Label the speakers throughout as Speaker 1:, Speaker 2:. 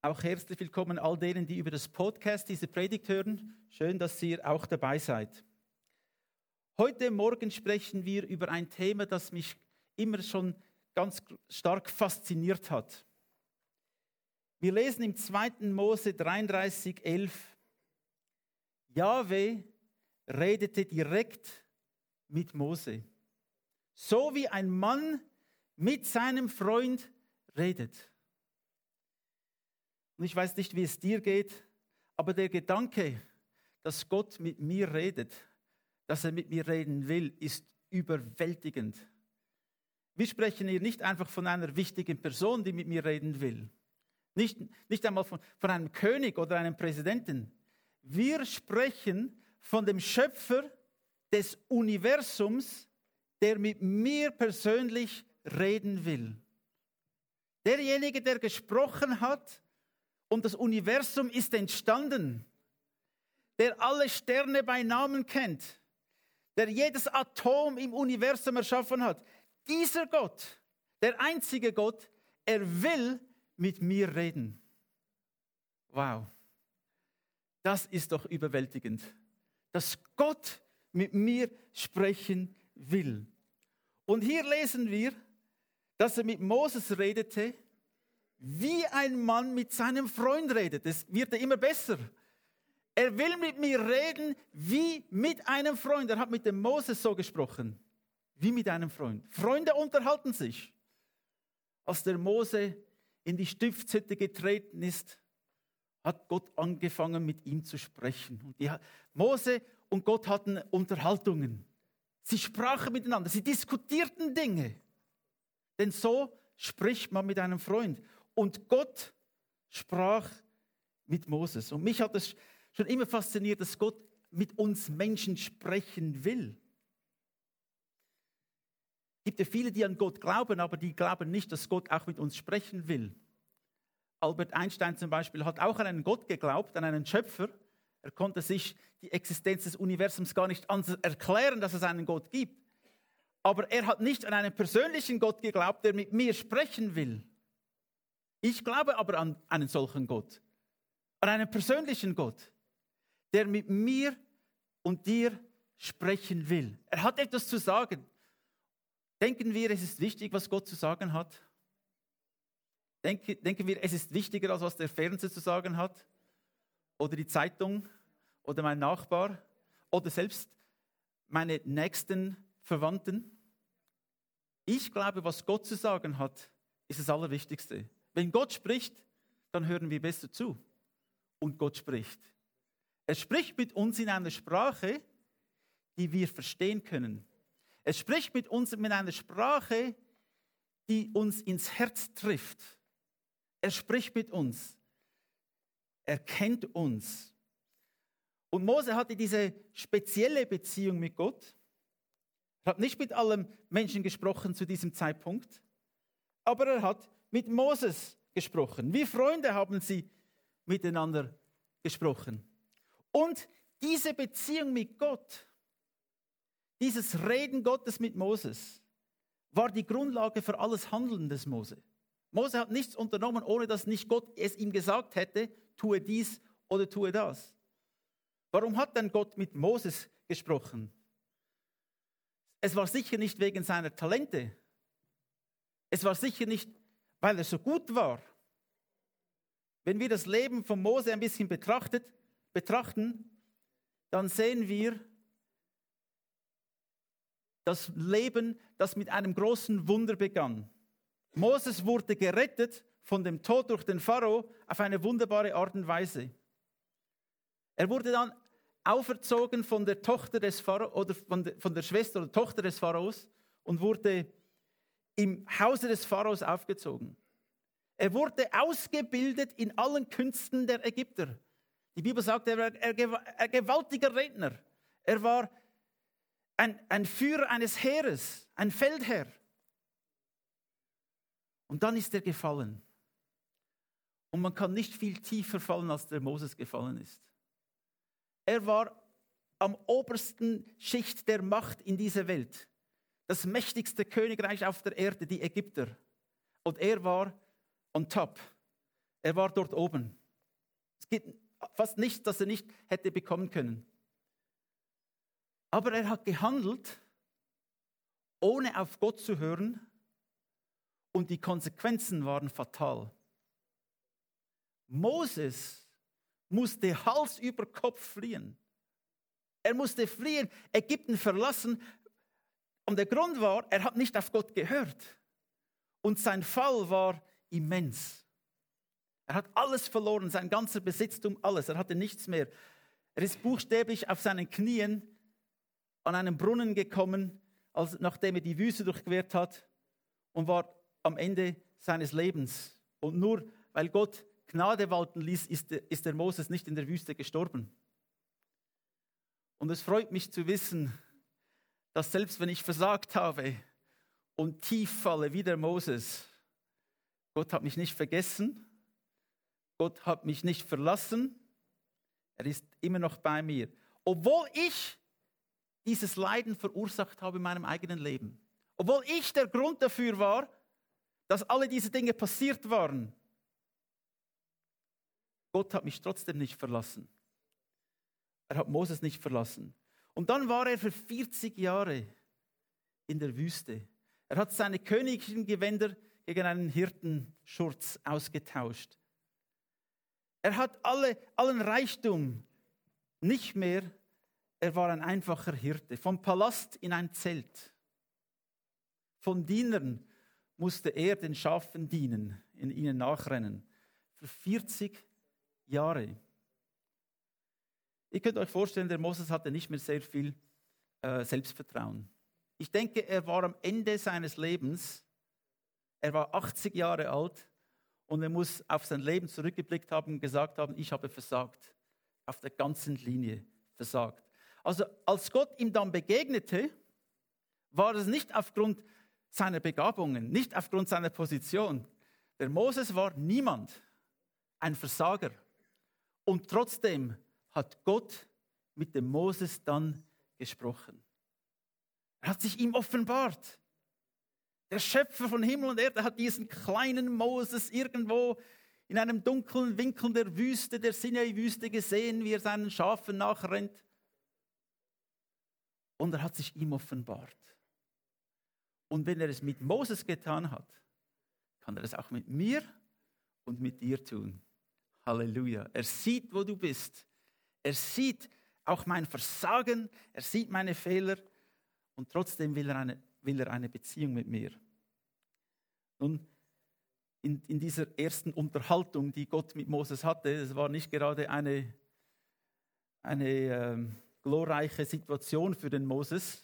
Speaker 1: Auch herzlich willkommen all denen, die über das Podcast diese Predigt hören. Schön, dass ihr auch dabei seid. Heute Morgen sprechen wir über ein Thema, das mich immer schon ganz stark fasziniert hat. Wir lesen im 2. Mose 33, 11. Jahwe redete direkt mit Mose, so wie ein Mann mit seinem Freund redet. Und ich weiß nicht, wie es dir geht, aber der Gedanke, dass Gott mit mir redet, dass er mit mir reden will, ist überwältigend. Wir sprechen hier nicht einfach von einer wichtigen Person, die mit mir reden will. Nicht, nicht einmal von, von einem König oder einem Präsidenten. Wir sprechen von dem Schöpfer des Universums, der mit mir persönlich reden will. Derjenige, der gesprochen hat und das Universum ist entstanden, der alle Sterne bei Namen kennt, der jedes Atom im Universum erschaffen hat. Dieser Gott, der einzige Gott, er will mit mir reden. Wow, das ist doch überwältigend, dass Gott mit mir sprechen will. Und hier lesen wir, dass er mit Moses redete, wie ein Mann mit seinem Freund redet. Es wird er immer besser. Er will mit mir reden wie mit einem Freund. Er hat mit dem Moses so gesprochen, wie mit einem Freund. Freunde unterhalten sich. Als der Mose in die Stiftshütte getreten ist, hat Gott angefangen mit ihm zu sprechen. Und die, Mose und Gott hatten Unterhaltungen. Sie sprachen miteinander, sie diskutierten Dinge. Denn so spricht man mit einem Freund. Und Gott sprach mit Moses. Und mich hat es schon immer fasziniert, dass Gott mit uns Menschen sprechen will. Es gibt ja viele, die an Gott glauben, aber die glauben nicht, dass Gott auch mit uns sprechen will. Albert Einstein zum Beispiel hat auch an einen Gott geglaubt, an einen Schöpfer. Er konnte sich die Existenz des Universums gar nicht erklären, dass es einen Gott gibt. Aber er hat nicht an einen persönlichen Gott geglaubt, der mit mir sprechen will. Ich glaube aber an einen solchen Gott, an einen persönlichen Gott, der mit mir und dir sprechen will. Er hat etwas zu sagen. Denken wir, es ist wichtig, was Gott zu sagen hat? Denken wir, es ist wichtiger, als was der Fernseher zu sagen hat? Oder die Zeitung? Oder mein Nachbar? Oder selbst meine nächsten Verwandten? Ich glaube, was Gott zu sagen hat, ist das Allerwichtigste. Wenn Gott spricht, dann hören wir besser zu. Und Gott spricht. Er spricht mit uns in einer Sprache, die wir verstehen können. Er spricht mit uns in einer Sprache, die uns ins Herz trifft. Er spricht mit uns. Er kennt uns. Und Mose hatte diese spezielle Beziehung mit Gott. Er hat nicht mit allen Menschen gesprochen zu diesem Zeitpunkt, aber er hat mit Moses gesprochen. Wie Freunde haben sie miteinander gesprochen. Und diese Beziehung mit Gott, dieses Reden Gottes mit Moses, war die Grundlage für alles Handeln des Mose. Mose hat nichts unternommen, ohne dass nicht Gott es ihm gesagt hätte, tue dies oder tue das. Warum hat denn Gott mit Moses gesprochen? Es war sicher nicht wegen seiner Talente. Es war sicher nicht weil er so gut war. Wenn wir das Leben von Mose ein bisschen betrachtet, betrachten, dann sehen wir das Leben, das mit einem großen Wunder begann. Moses wurde gerettet von dem Tod durch den Pharao auf eine wunderbare Art und Weise. Er wurde dann auferzogen von der Tochter des Pharao oder von der, von der Schwester oder Tochter des Pharaos und wurde im Hause des Pharaos aufgezogen. Er wurde ausgebildet in allen Künsten der Ägypter. Die Bibel sagt, er war ein gewaltiger Redner. Er war ein, ein Führer eines Heeres, ein Feldherr. Und dann ist er gefallen. Und man kann nicht viel tiefer fallen, als der Moses gefallen ist. Er war am obersten Schicht der Macht in dieser Welt das mächtigste Königreich auf der Erde, die Ägypter. Und er war on top. Er war dort oben. Es gibt fast nichts, das er nicht hätte bekommen können. Aber er hat gehandelt, ohne auf Gott zu hören, und die Konsequenzen waren fatal. Moses musste Hals über Kopf fliehen. Er musste fliehen, Ägypten verlassen. Und der Grund war, er hat nicht auf Gott gehört. Und sein Fall war immens. Er hat alles verloren, sein ganzer Besitztum, alles. Er hatte nichts mehr. Er ist buchstäblich auf seinen Knien an einen Brunnen gekommen, als, nachdem er die Wüste durchquert hat und war am Ende seines Lebens. Und nur weil Gott Gnade walten ließ, ist ist der Moses nicht in der Wüste gestorben. Und es freut mich zu wissen, dass selbst wenn ich versagt habe und tief falle wie der Moses, Gott hat mich nicht vergessen, Gott hat mich nicht verlassen, er ist immer noch bei mir. Obwohl ich dieses Leiden verursacht habe in meinem eigenen Leben. Obwohl ich der Grund dafür war, dass alle diese Dinge passiert waren. Gott hat mich trotzdem nicht verlassen. Er hat Moses nicht verlassen. Und dann war er für 40 Jahre in der Wüste. Er hat seine königlichen Gewänder gegen einen Hirtenschurz ausgetauscht. Er hat alle, allen Reichtum nicht mehr. Er war ein einfacher Hirte. Vom Palast in ein Zelt. Von Dienern musste er den Schafen dienen, in ihnen nachrennen. Für 40 Jahre. Ihr könnt euch vorstellen, der Moses hatte nicht mehr sehr viel äh, Selbstvertrauen. Ich denke, er war am Ende seines Lebens, er war 80 Jahre alt und er muss auf sein Leben zurückgeblickt haben und gesagt haben, ich habe versagt, auf der ganzen Linie versagt. Also als Gott ihm dann begegnete, war es nicht aufgrund seiner Begabungen, nicht aufgrund seiner Position. Der Moses war niemand, ein Versager. Und trotzdem hat Gott mit dem Moses dann gesprochen. Er hat sich ihm offenbart. Der Schöpfer von Himmel und Erde hat diesen kleinen Moses irgendwo in einem dunklen Winkel der Wüste, der Sinai-Wüste gesehen, wie er seinen Schafen nachrennt. Und er hat sich ihm offenbart. Und wenn er es mit Moses getan hat, kann er es auch mit mir und mit dir tun. Halleluja. Er sieht, wo du bist. Er sieht auch mein Versagen, er sieht meine Fehler und trotzdem will er eine, will er eine Beziehung mit mir. Nun, in, in dieser ersten Unterhaltung, die Gott mit Moses hatte, es war nicht gerade eine, eine ähm, glorreiche Situation für den Moses.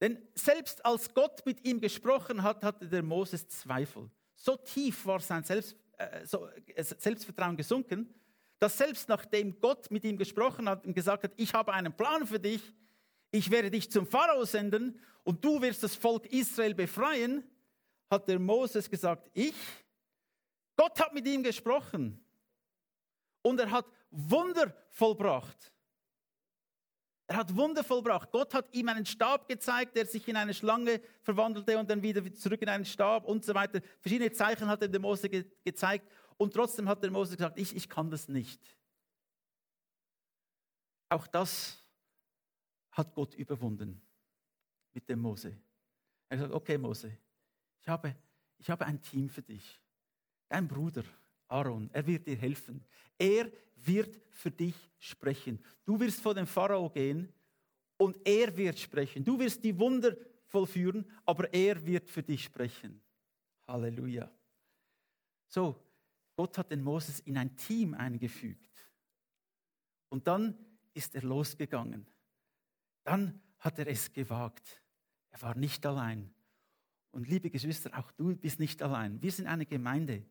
Speaker 1: Denn selbst als Gott mit ihm gesprochen hat, hatte der Moses Zweifel. So tief war sein Selbst, äh, so, äh, Selbstvertrauen gesunken, dass selbst nachdem Gott mit ihm gesprochen hat und gesagt hat, ich habe einen Plan für dich, ich werde dich zum Pharao senden und du wirst das Volk Israel befreien, hat der Moses gesagt, ich? Gott hat mit ihm gesprochen und er hat Wunder vollbracht. Er hat Wunder vollbracht. Gott hat ihm einen Stab gezeigt, der sich in eine Schlange verwandelte und dann wieder zurück in einen Stab und so weiter. Verschiedene Zeichen hat er dem Mose ge gezeigt und trotzdem hat der Mose gesagt, ich, ich kann das nicht. Auch das hat Gott überwunden mit dem Mose. Er hat gesagt, okay Mose, ich habe, ich habe ein Team für dich. Dein Bruder Aaron, er wird dir helfen. Er wird für dich sprechen. Du wirst vor den Pharao gehen und er wird sprechen. Du wirst die Wunder vollführen, aber er wird für dich sprechen. Halleluja. So, Gott hat den Moses in ein Team eingefügt. Und dann ist er losgegangen. Dann hat er es gewagt. Er war nicht allein. Und liebe Geschwister, auch du bist nicht allein. Wir sind eine Gemeinde.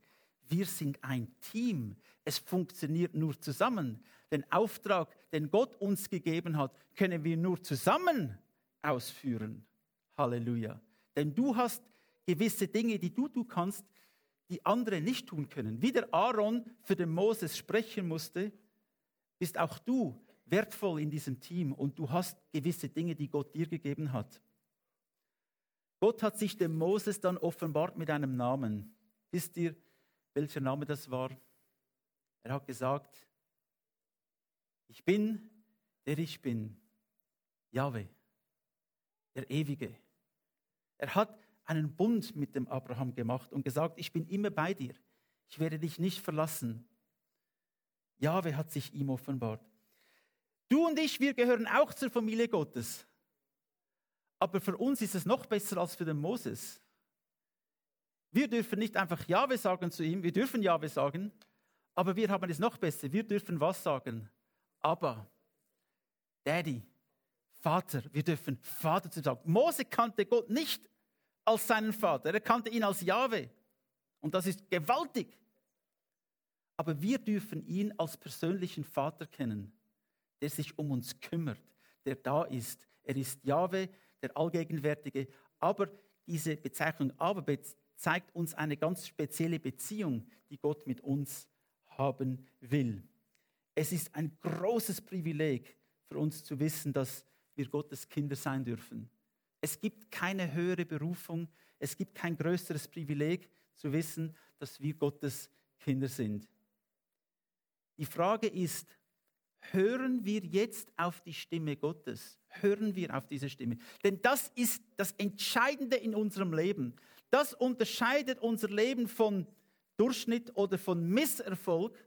Speaker 1: Wir sind ein Team. Es funktioniert nur zusammen. Den Auftrag, den Gott uns gegeben hat, können wir nur zusammen ausführen. Halleluja. Denn du hast gewisse Dinge, die du tun kannst, die andere nicht tun können. Wie der Aaron für den Moses sprechen musste, bist auch du wertvoll in diesem Team und du hast gewisse Dinge, die Gott dir gegeben hat. Gott hat sich dem Moses dann offenbart mit einem Namen. Wisst ihr, welcher Name das war. Er hat gesagt, ich bin, der ich bin, Yahweh, der Ewige. Er hat einen Bund mit dem Abraham gemacht und gesagt, ich bin immer bei dir, ich werde dich nicht verlassen. Yahweh hat sich ihm offenbart. Du und ich, wir gehören auch zur Familie Gottes. Aber für uns ist es noch besser als für den Moses. Wir dürfen nicht einfach Jahwe sagen zu ihm, wir dürfen Jahwe sagen, aber wir haben es noch besser. Wir dürfen was sagen? Aber, Daddy, Vater, wir dürfen Vater zu sagen. Mose kannte Gott nicht als seinen Vater, er kannte ihn als Jahwe. Und das ist gewaltig. Aber wir dürfen ihn als persönlichen Vater kennen, der sich um uns kümmert, der da ist. Er ist Jahwe, der Allgegenwärtige. Aber diese Bezeichnung aber zeigt uns eine ganz spezielle Beziehung, die Gott mit uns haben will. Es ist ein großes Privileg für uns zu wissen, dass wir Gottes Kinder sein dürfen. Es gibt keine höhere Berufung, es gibt kein größeres Privileg zu wissen, dass wir Gottes Kinder sind. Die Frage ist, hören wir jetzt auf die Stimme Gottes? Hören wir auf diese Stimme? Denn das ist das Entscheidende in unserem Leben. Das unterscheidet unser Leben von Durchschnitt oder von Misserfolg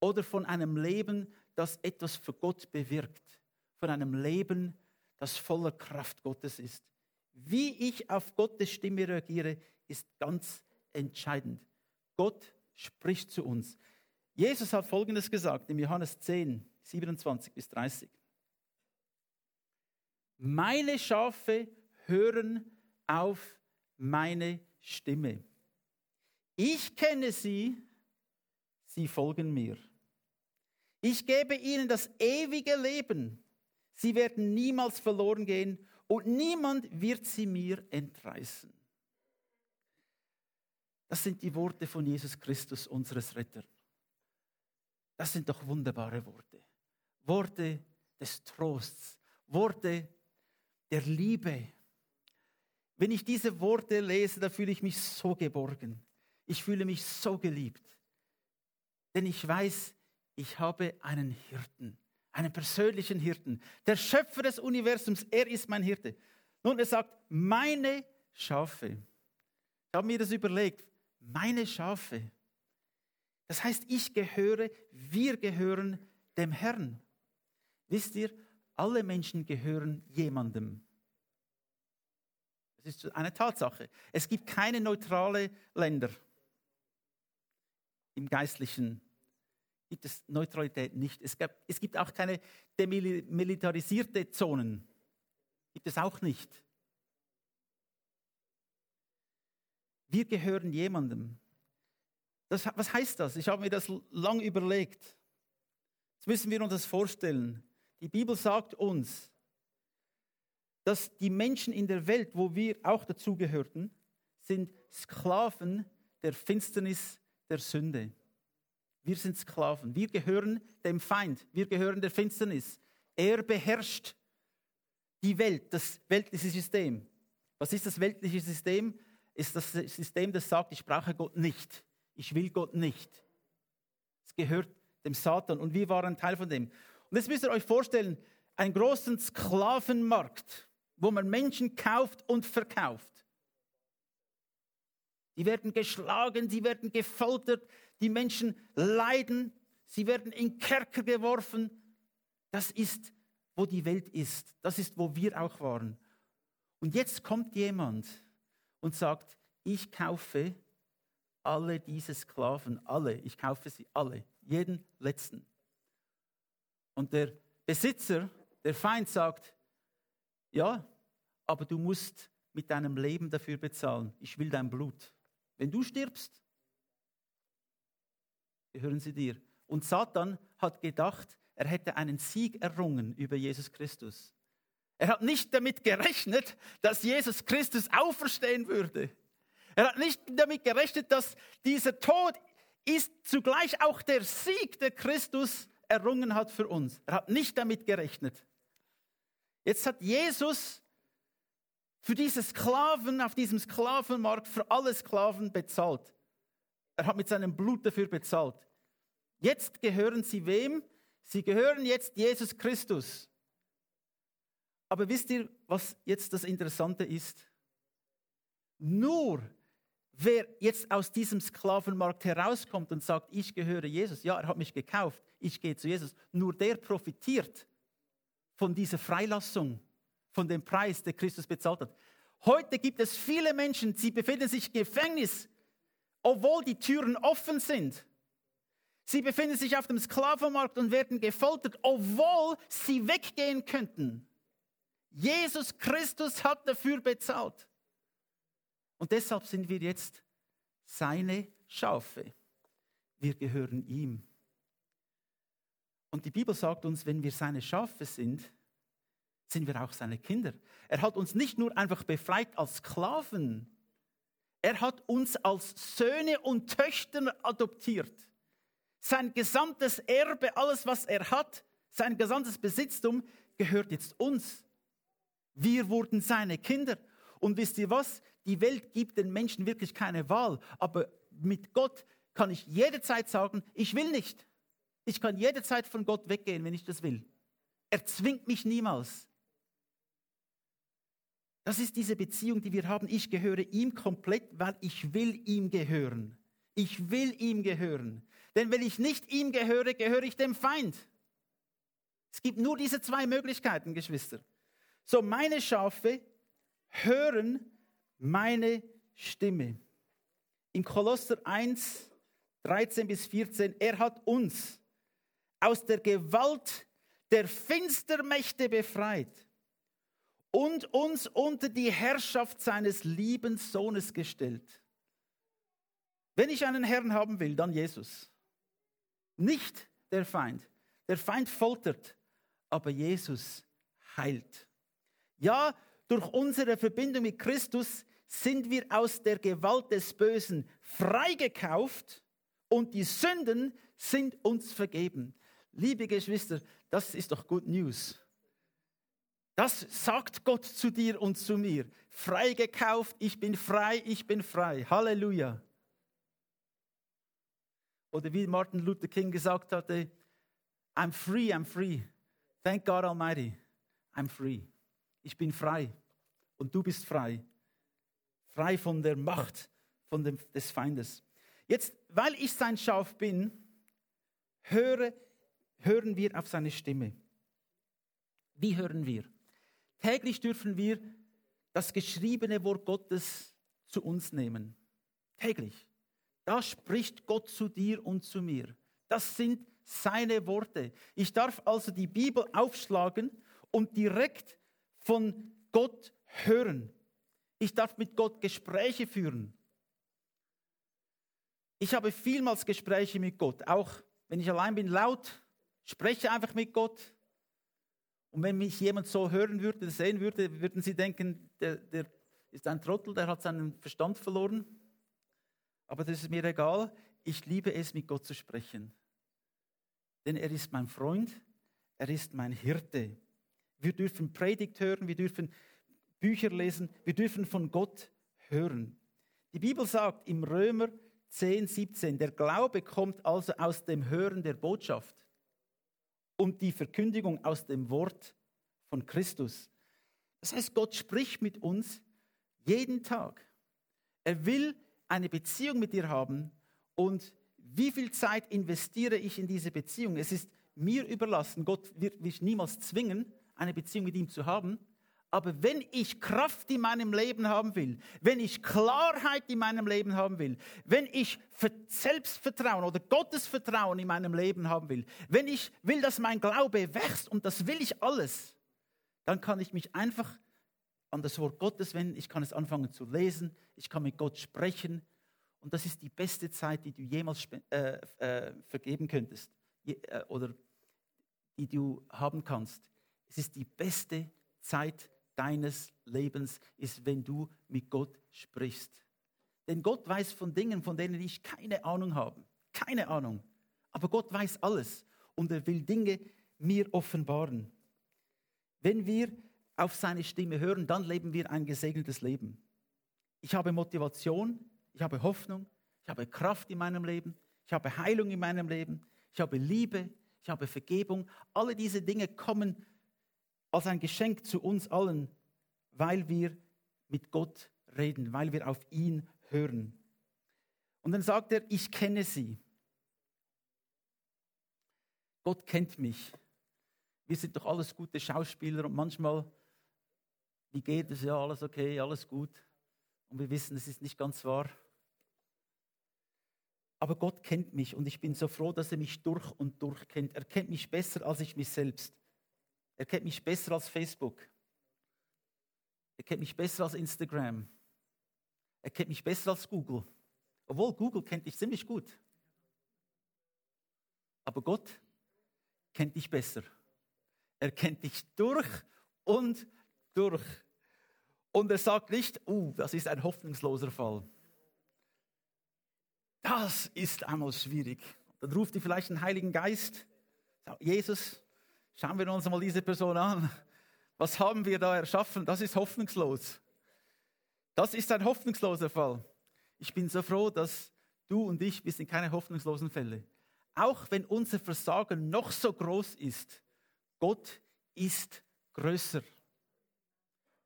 Speaker 1: oder von einem Leben, das etwas für Gott bewirkt. Von einem Leben, das voller Kraft Gottes ist. Wie ich auf Gottes Stimme reagiere, ist ganz entscheidend. Gott spricht zu uns. Jesus hat Folgendes gesagt im Johannes 10, 27 bis 30. Meine Schafe hören auf meine Stimme. Ich kenne sie, sie folgen mir. Ich gebe ihnen das ewige Leben. Sie werden niemals verloren gehen und niemand wird sie mir entreißen. Das sind die Worte von Jesus Christus, unseres Retters. Das sind doch wunderbare Worte. Worte des Trosts, Worte der Liebe. Wenn ich diese Worte lese, da fühle ich mich so geborgen. Ich fühle mich so geliebt. Denn ich weiß, ich habe einen Hirten, einen persönlichen Hirten. Der Schöpfer des Universums, er ist mein Hirte. Nun, er sagt, meine Schafe. Ich habe mir das überlegt. Meine Schafe. Das heißt, ich gehöre, wir gehören dem Herrn. Wisst ihr, alle Menschen gehören jemandem. Das ist eine Tatsache. Es gibt keine neutrale Länder. Im Geistlichen gibt es Neutralität nicht. Es gibt, es gibt auch keine demilitarisierte Zonen. Gibt es auch nicht. Wir gehören jemandem. Das, was heißt das? Ich habe mir das lang überlegt. Jetzt müssen wir uns das vorstellen. Die Bibel sagt uns, dass die Menschen in der Welt, wo wir auch dazugehörten, sind Sklaven der Finsternis der Sünde. Wir sind Sklaven. Wir gehören dem Feind. Wir gehören der Finsternis. Er beherrscht die Welt, das weltliche System. Was ist das weltliche System? Ist das System, das sagt, ich brauche Gott nicht. Ich will Gott nicht. Es gehört dem Satan und wir waren Teil von dem. Und jetzt müsst ihr euch vorstellen, einen großen Sklavenmarkt, wo man Menschen kauft und verkauft. Die werden geschlagen, sie werden gefoltert, die Menschen leiden, sie werden in Kerker geworfen. Das ist, wo die Welt ist. Das ist, wo wir auch waren. Und jetzt kommt jemand und sagt, ich kaufe alle diese Sklaven, alle, ich kaufe sie alle, jeden letzten. Und der Besitzer, der Feind sagt, ja, aber du musst mit deinem Leben dafür bezahlen. Ich will dein Blut. Wenn du stirbst, gehören sie dir. Und Satan hat gedacht, er hätte einen Sieg errungen über Jesus Christus. Er hat nicht damit gerechnet, dass Jesus Christus auferstehen würde. Er hat nicht damit gerechnet, dass dieser Tod ist zugleich auch der Sieg, der Christus errungen hat für uns. Er hat nicht damit gerechnet. Jetzt hat Jesus für diese Sklaven auf diesem Sklavenmarkt, für alle Sklaven bezahlt. Er hat mit seinem Blut dafür bezahlt. Jetzt gehören sie wem? Sie gehören jetzt Jesus Christus. Aber wisst ihr, was jetzt das Interessante ist? Nur wer jetzt aus diesem Sklavenmarkt herauskommt und sagt, ich gehöre Jesus, ja, er hat mich gekauft, ich gehe zu Jesus, nur der profitiert von dieser Freilassung, von dem Preis, der Christus bezahlt hat. Heute gibt es viele Menschen, sie befinden sich im Gefängnis, obwohl die Türen offen sind. Sie befinden sich auf dem Sklavenmarkt und werden gefoltert, obwohl sie weggehen könnten. Jesus Christus hat dafür bezahlt. Und deshalb sind wir jetzt seine Schafe. Wir gehören ihm. Und die Bibel sagt uns, wenn wir seine Schafe sind, sind wir auch seine Kinder. Er hat uns nicht nur einfach befreit als Sklaven, er hat uns als Söhne und Töchter adoptiert. Sein gesamtes Erbe, alles was er hat, sein gesamtes Besitztum gehört jetzt uns. Wir wurden seine Kinder. Und wisst ihr was? Die Welt gibt den Menschen wirklich keine Wahl. Aber mit Gott kann ich jederzeit sagen, ich will nicht. Ich kann jederzeit von Gott weggehen, wenn ich das will. Er zwingt mich niemals. Das ist diese Beziehung, die wir haben. Ich gehöre ihm komplett, weil ich will ihm gehören. Ich will ihm gehören. Denn wenn ich nicht ihm gehöre, gehöre ich dem Feind. Es gibt nur diese zwei Möglichkeiten, Geschwister. So, meine Schafe hören meine Stimme. In Kolosser 1, 13 bis 14, er hat uns aus der Gewalt der Finstermächte befreit und uns unter die Herrschaft seines lieben Sohnes gestellt. Wenn ich einen Herrn haben will, dann Jesus. Nicht der Feind. Der Feind foltert, aber Jesus heilt. Ja, durch unsere Verbindung mit Christus sind wir aus der Gewalt des Bösen freigekauft und die Sünden sind uns vergeben. Liebe Geschwister, das ist doch Good News. Das sagt Gott zu dir und zu mir. Freigekauft, ich bin frei, ich bin frei. Halleluja. Oder wie Martin Luther King gesagt hatte, I'm free, I'm free. Thank God Almighty. I'm free. Ich bin frei und du bist frei. Frei von der Macht von dem, des Feindes. Jetzt, weil ich sein Schaf bin, höre, hören wir auf seine Stimme. Wie hören wir? Täglich dürfen wir das geschriebene Wort Gottes zu uns nehmen. Täglich. Da spricht Gott zu dir und zu mir. Das sind seine Worte. Ich darf also die Bibel aufschlagen und direkt von Gott hören. Ich darf mit Gott Gespräche führen. Ich habe vielmals Gespräche mit Gott, auch wenn ich allein bin, laut, spreche einfach mit Gott. Und wenn mich jemand so hören würde, sehen würde, würden sie denken, der, der ist ein Trottel, der hat seinen Verstand verloren. Aber das ist mir egal. Ich liebe es, mit Gott zu sprechen. Denn er ist mein Freund, er ist mein Hirte. Wir dürfen Predigt hören, wir dürfen Bücher lesen, wir dürfen von Gott hören. Die Bibel sagt im Römer 10, 17, der Glaube kommt also aus dem Hören der Botschaft und die Verkündigung aus dem Wort von Christus. Das heißt, Gott spricht mit uns jeden Tag. Er will eine Beziehung mit dir haben und wie viel Zeit investiere ich in diese Beziehung? Es ist mir überlassen. Gott wird mich niemals zwingen, eine Beziehung mit ihm zu haben. Aber wenn ich Kraft in meinem Leben haben will, wenn ich Klarheit in meinem Leben haben will, wenn ich Selbstvertrauen oder Gottesvertrauen in meinem Leben haben will, wenn ich will, dass mein Glaube wächst und das will ich alles, dann kann ich mich einfach an das Wort Gottes wenden, ich kann es anfangen zu lesen, ich kann mit Gott sprechen. Und das ist die beste Zeit, die du jemals äh, äh, vergeben könntest äh, oder die du haben kannst. Es ist die beste Zeit deines Lebens, ist, wenn du mit Gott sprichst. Denn Gott weiß von Dingen, von denen ich keine Ahnung habe. Keine Ahnung. Aber Gott weiß alles und er will Dinge mir offenbaren. Wenn wir auf seine Stimme hören, dann leben wir ein gesegnetes Leben. Ich habe Motivation, ich habe Hoffnung, ich habe Kraft in meinem Leben, ich habe Heilung in meinem Leben, ich habe Liebe, ich habe Vergebung. Alle diese Dinge kommen als ein Geschenk zu uns allen, weil wir mit Gott reden, weil wir auf ihn hören. Und dann sagt er, ich kenne sie. Gott kennt mich. Wir sind doch alles gute Schauspieler und manchmal, wie geht es? Ja, alles okay, alles gut. Und wir wissen, es ist nicht ganz wahr. Aber Gott kennt mich und ich bin so froh, dass er mich durch und durch kennt. Er kennt mich besser als ich mich selbst. Er kennt mich besser als Facebook. Er kennt mich besser als Instagram. Er kennt mich besser als Google. Obwohl Google kennt dich ziemlich gut. Aber Gott kennt dich besser. Er kennt dich durch und durch. Und er sagt nicht, uh, das ist ein hoffnungsloser Fall. Das ist einmal schwierig. Dann ruft ihr vielleicht den Heiligen Geist. Jesus, schauen wir uns mal diese Person an. Was haben wir da erschaffen? Das ist hoffnungslos. Das ist ein hoffnungsloser Fall. Ich bin so froh, dass du und ich, wir sind keine hoffnungslosen Fälle. Auch wenn unser Versagen noch so groß ist, Gott ist größer.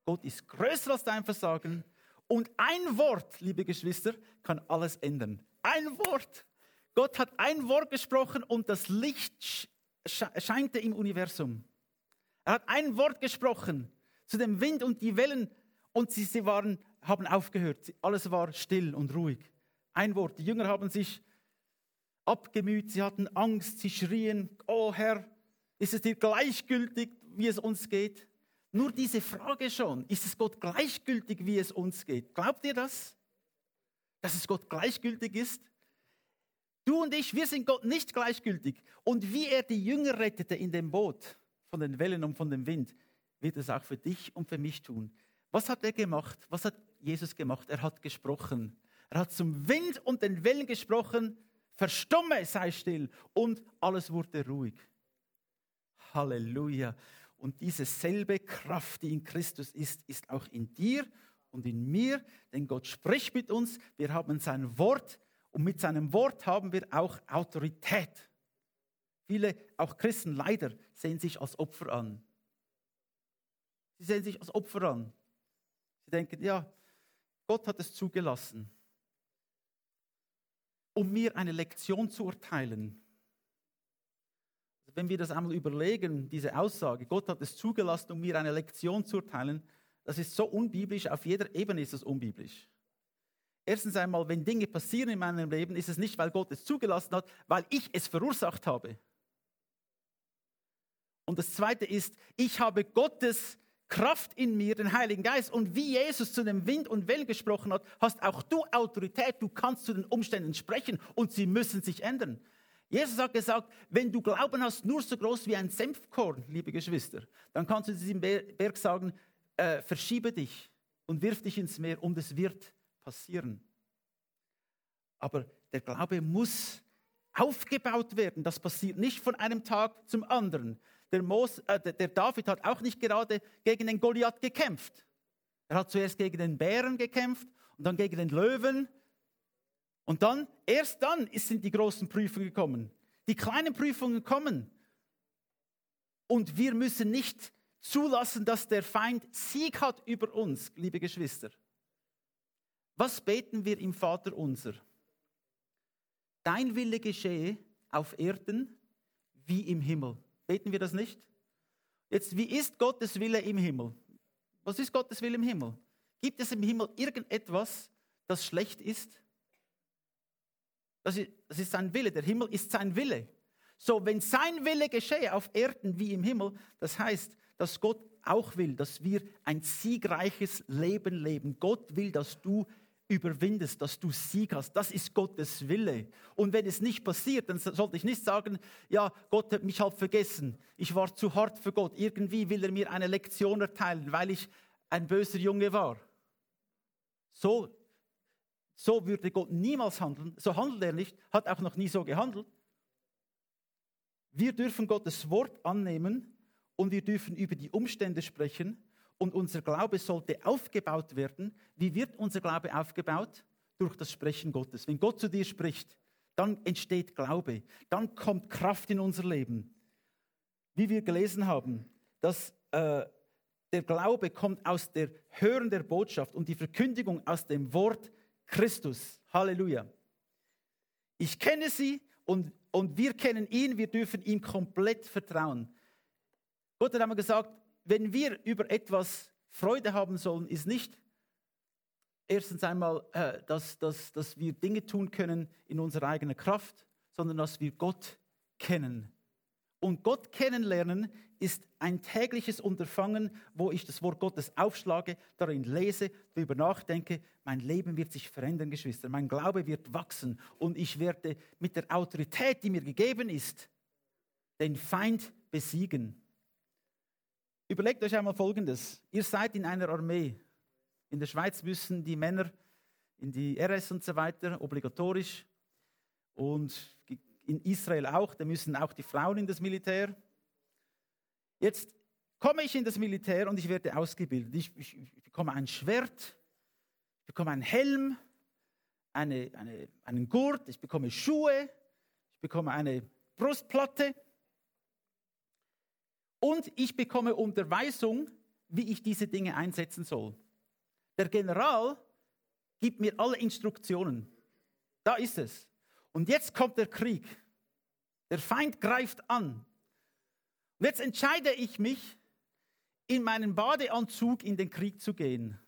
Speaker 1: Gott ist größer als dein Versagen. Und ein Wort, liebe Geschwister, kann alles ändern. Ein Wort. Gott hat ein Wort gesprochen und das Licht scheinte im Universum. Er hat ein Wort gesprochen zu dem Wind und die Wellen und sie, sie waren, haben aufgehört. Alles war still und ruhig. Ein Wort. Die Jünger haben sich abgemüht, sie hatten Angst, sie schrien, oh Herr, ist es dir gleichgültig, wie es uns geht? Nur diese Frage schon, ist es Gott gleichgültig, wie es uns geht? Glaubt ihr das? dass es Gott gleichgültig ist? Du und ich, wir sind Gott nicht gleichgültig. Und wie er die Jünger rettete in dem Boot von den Wellen und von dem Wind, wird es auch für dich und für mich tun. Was hat er gemacht? Was hat Jesus gemacht? Er hat gesprochen. Er hat zum Wind und den Wellen gesprochen, verstumme, sei still. Und alles wurde ruhig. Halleluja. Und diese selbe Kraft, die in Christus ist, ist auch in dir und in mir, denn Gott spricht mit uns, wir haben sein Wort und mit seinem Wort haben wir auch Autorität. Viele, auch Christen leider, sehen sich als Opfer an. Sie sehen sich als Opfer an. Sie denken, ja, Gott hat es zugelassen, um mir eine Lektion zu erteilen. Wenn wir das einmal überlegen, diese Aussage, Gott hat es zugelassen, um mir eine Lektion zu erteilen, das ist so unbiblisch, auf jeder Ebene ist es unbiblisch. Erstens einmal, wenn Dinge passieren in meinem Leben, ist es nicht, weil Gott es zugelassen hat, weil ich es verursacht habe. Und das Zweite ist, ich habe Gottes Kraft in mir, den Heiligen Geist. Und wie Jesus zu dem Wind und Wellen gesprochen hat, hast auch du Autorität. Du kannst zu den Umständen sprechen und sie müssen sich ändern. Jesus hat gesagt, wenn du Glauben hast, nur so groß wie ein Senfkorn, liebe Geschwister, dann kannst du diesem Berg sagen, äh, verschiebe dich und wirf dich ins Meer und es wird passieren. Aber der Glaube muss aufgebaut werden. Das passiert nicht von einem Tag zum anderen. Der, Mos, äh, der David hat auch nicht gerade gegen den Goliath gekämpft. Er hat zuerst gegen den Bären gekämpft und dann gegen den Löwen. Und dann, erst dann sind die großen Prüfungen gekommen. Die kleinen Prüfungen kommen. Und wir müssen nicht zulassen, dass der Feind Sieg hat über uns, liebe Geschwister. Was beten wir im Vater unser? Dein Wille geschehe auf Erden wie im Himmel. Beten wir das nicht? Jetzt, wie ist Gottes Wille im Himmel? Was ist Gottes Wille im Himmel? Gibt es im Himmel irgendetwas, das schlecht ist? Das ist, sein Wille. Der Himmel ist sein Wille. So, wenn sein Wille geschehe auf Erden wie im Himmel, das heißt, dass Gott auch will, dass wir ein siegreiches Leben leben. Gott will, dass du überwindest, dass du Sieg hast. Das ist Gottes Wille. Und wenn es nicht passiert, dann sollte ich nicht sagen, ja, Gott hat mich halt vergessen. Ich war zu hart für Gott. Irgendwie will er mir eine Lektion erteilen, weil ich ein böser Junge war. So, so würde Gott niemals handeln. So handelt er nicht, hat auch noch nie so gehandelt. Wir dürfen Gottes Wort annehmen und wir dürfen über die Umstände sprechen und unser Glaube sollte aufgebaut werden. Wie wird unser Glaube aufgebaut? durch das Sprechen Gottes. Wenn Gott zu dir spricht, dann entsteht Glaube, dann kommt Kraft in unser Leben. Wie wir gelesen haben, dass äh, der Glaube kommt aus der Hören der Botschaft und die Verkündigung aus dem Wort Christus. Halleluja. Ich kenne sie und, und wir kennen ihn, wir dürfen ihm komplett vertrauen. Gott hat einmal gesagt, wenn wir über etwas Freude haben sollen, ist nicht erstens einmal, äh, dass, dass, dass wir Dinge tun können in unserer eigenen Kraft, sondern dass wir Gott kennen. Und Gott kennenlernen ist ein tägliches Unterfangen, wo ich das Wort Gottes aufschlage, darin lese, darüber nachdenke. Mein Leben wird sich verändern, Geschwister. Mein Glaube wird wachsen und ich werde mit der Autorität, die mir gegeben ist, den Feind besiegen. Überlegt euch einmal Folgendes. Ihr seid in einer Armee. In der Schweiz müssen die Männer in die RS und so weiter, obligatorisch. Und in Israel auch, da müssen auch die Frauen in das Militär. Jetzt komme ich in das Militär und ich werde ausgebildet. Ich, ich, ich bekomme ein Schwert, ich bekomme einen Helm, eine, eine, einen Gurt, ich bekomme Schuhe, ich bekomme eine Brustplatte und ich bekomme Unterweisung, wie ich diese Dinge einsetzen soll. Der General gibt mir alle Instruktionen. Da ist es. Und jetzt kommt der Krieg. Der Feind greift an. Und jetzt entscheide ich mich, in meinen Badeanzug in den Krieg zu gehen.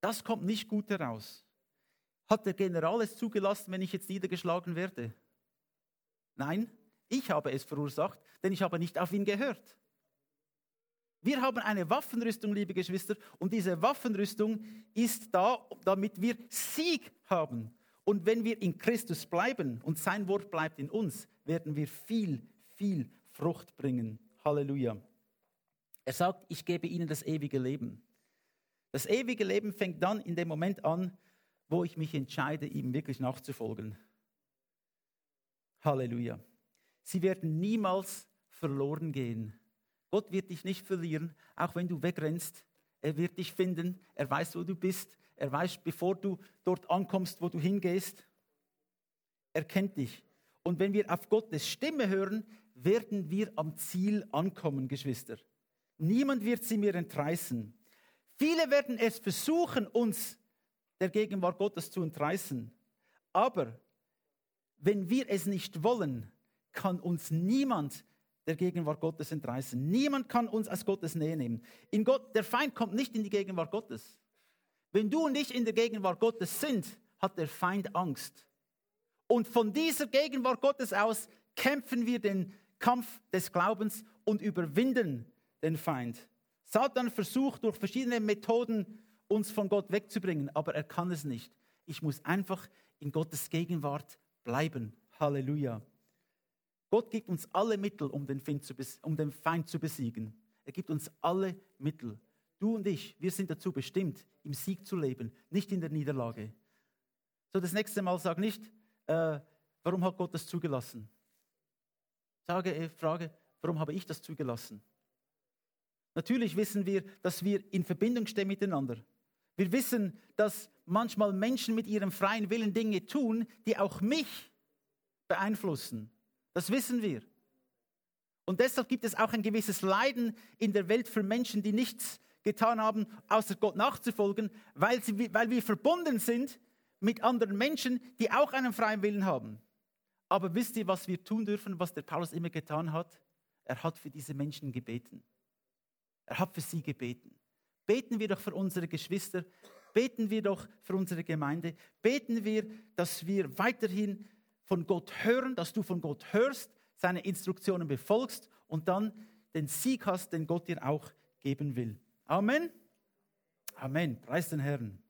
Speaker 1: Das kommt nicht gut heraus. Hat der General es zugelassen, wenn ich jetzt niedergeschlagen werde? Nein, ich habe es verursacht, denn ich habe nicht auf ihn gehört. Wir haben eine Waffenrüstung, liebe Geschwister, und diese Waffenrüstung ist da, damit wir Sieg haben. Und wenn wir in Christus bleiben und sein Wort bleibt in uns, werden wir viel, viel Frucht bringen. Halleluja. Er sagt, ich gebe ihnen das ewige Leben. Das ewige Leben fängt dann in dem Moment an, wo ich mich entscheide, ihm wirklich nachzufolgen. Halleluja. Sie werden niemals verloren gehen. Gott wird dich nicht verlieren, auch wenn du wegrennst. Er wird dich finden. Er weiß, wo du bist. Er weiß, bevor du dort ankommst, wo du hingehst. Er kennt dich. Und wenn wir auf Gottes Stimme hören, werden wir am Ziel ankommen, Geschwister. Niemand wird sie mir entreißen. Viele werden es versuchen, uns der Gegenwart Gottes zu entreißen. Aber wenn wir es nicht wollen, kann uns niemand der Gegenwart Gottes entreißen. Niemand kann uns aus Gottes Nähe nehmen. In Gott, der Feind kommt nicht in die Gegenwart Gottes. Wenn du und ich in der Gegenwart Gottes sind, hat der Feind Angst. Und von dieser Gegenwart Gottes aus kämpfen wir den Kampf des Glaubens und überwinden den Feind. Satan versucht durch verschiedene Methoden uns von Gott wegzubringen, aber er kann es nicht. Ich muss einfach in Gottes Gegenwart bleiben. Halleluja. Gott gibt uns alle Mittel, um den, um den Feind zu besiegen. Er gibt uns alle Mittel. Du und ich, wir sind dazu bestimmt, im Sieg zu leben, nicht in der Niederlage. So, das nächste Mal sag nicht, äh, warum hat Gott das zugelassen? Sage, äh, frage, warum habe ich das zugelassen? Natürlich wissen wir, dass wir in Verbindung stehen miteinander. Wir wissen, dass manchmal Menschen mit ihrem freien Willen Dinge tun, die auch mich beeinflussen. Das wissen wir. Und deshalb gibt es auch ein gewisses Leiden in der Welt für Menschen, die nichts getan haben, außer Gott nachzufolgen, weil, sie, weil wir verbunden sind mit anderen Menschen, die auch einen freien Willen haben. Aber wisst ihr, was wir tun dürfen, was der Paulus immer getan hat? Er hat für diese Menschen gebeten. Er hat für sie gebeten. Beten wir doch für unsere Geschwister, beten wir doch für unsere Gemeinde, beten wir, dass wir weiterhin von Gott hören, dass du von Gott hörst, seine Instruktionen befolgst und dann den Sieg hast, den Gott dir auch geben will. Amen. Amen. Preis den Herrn.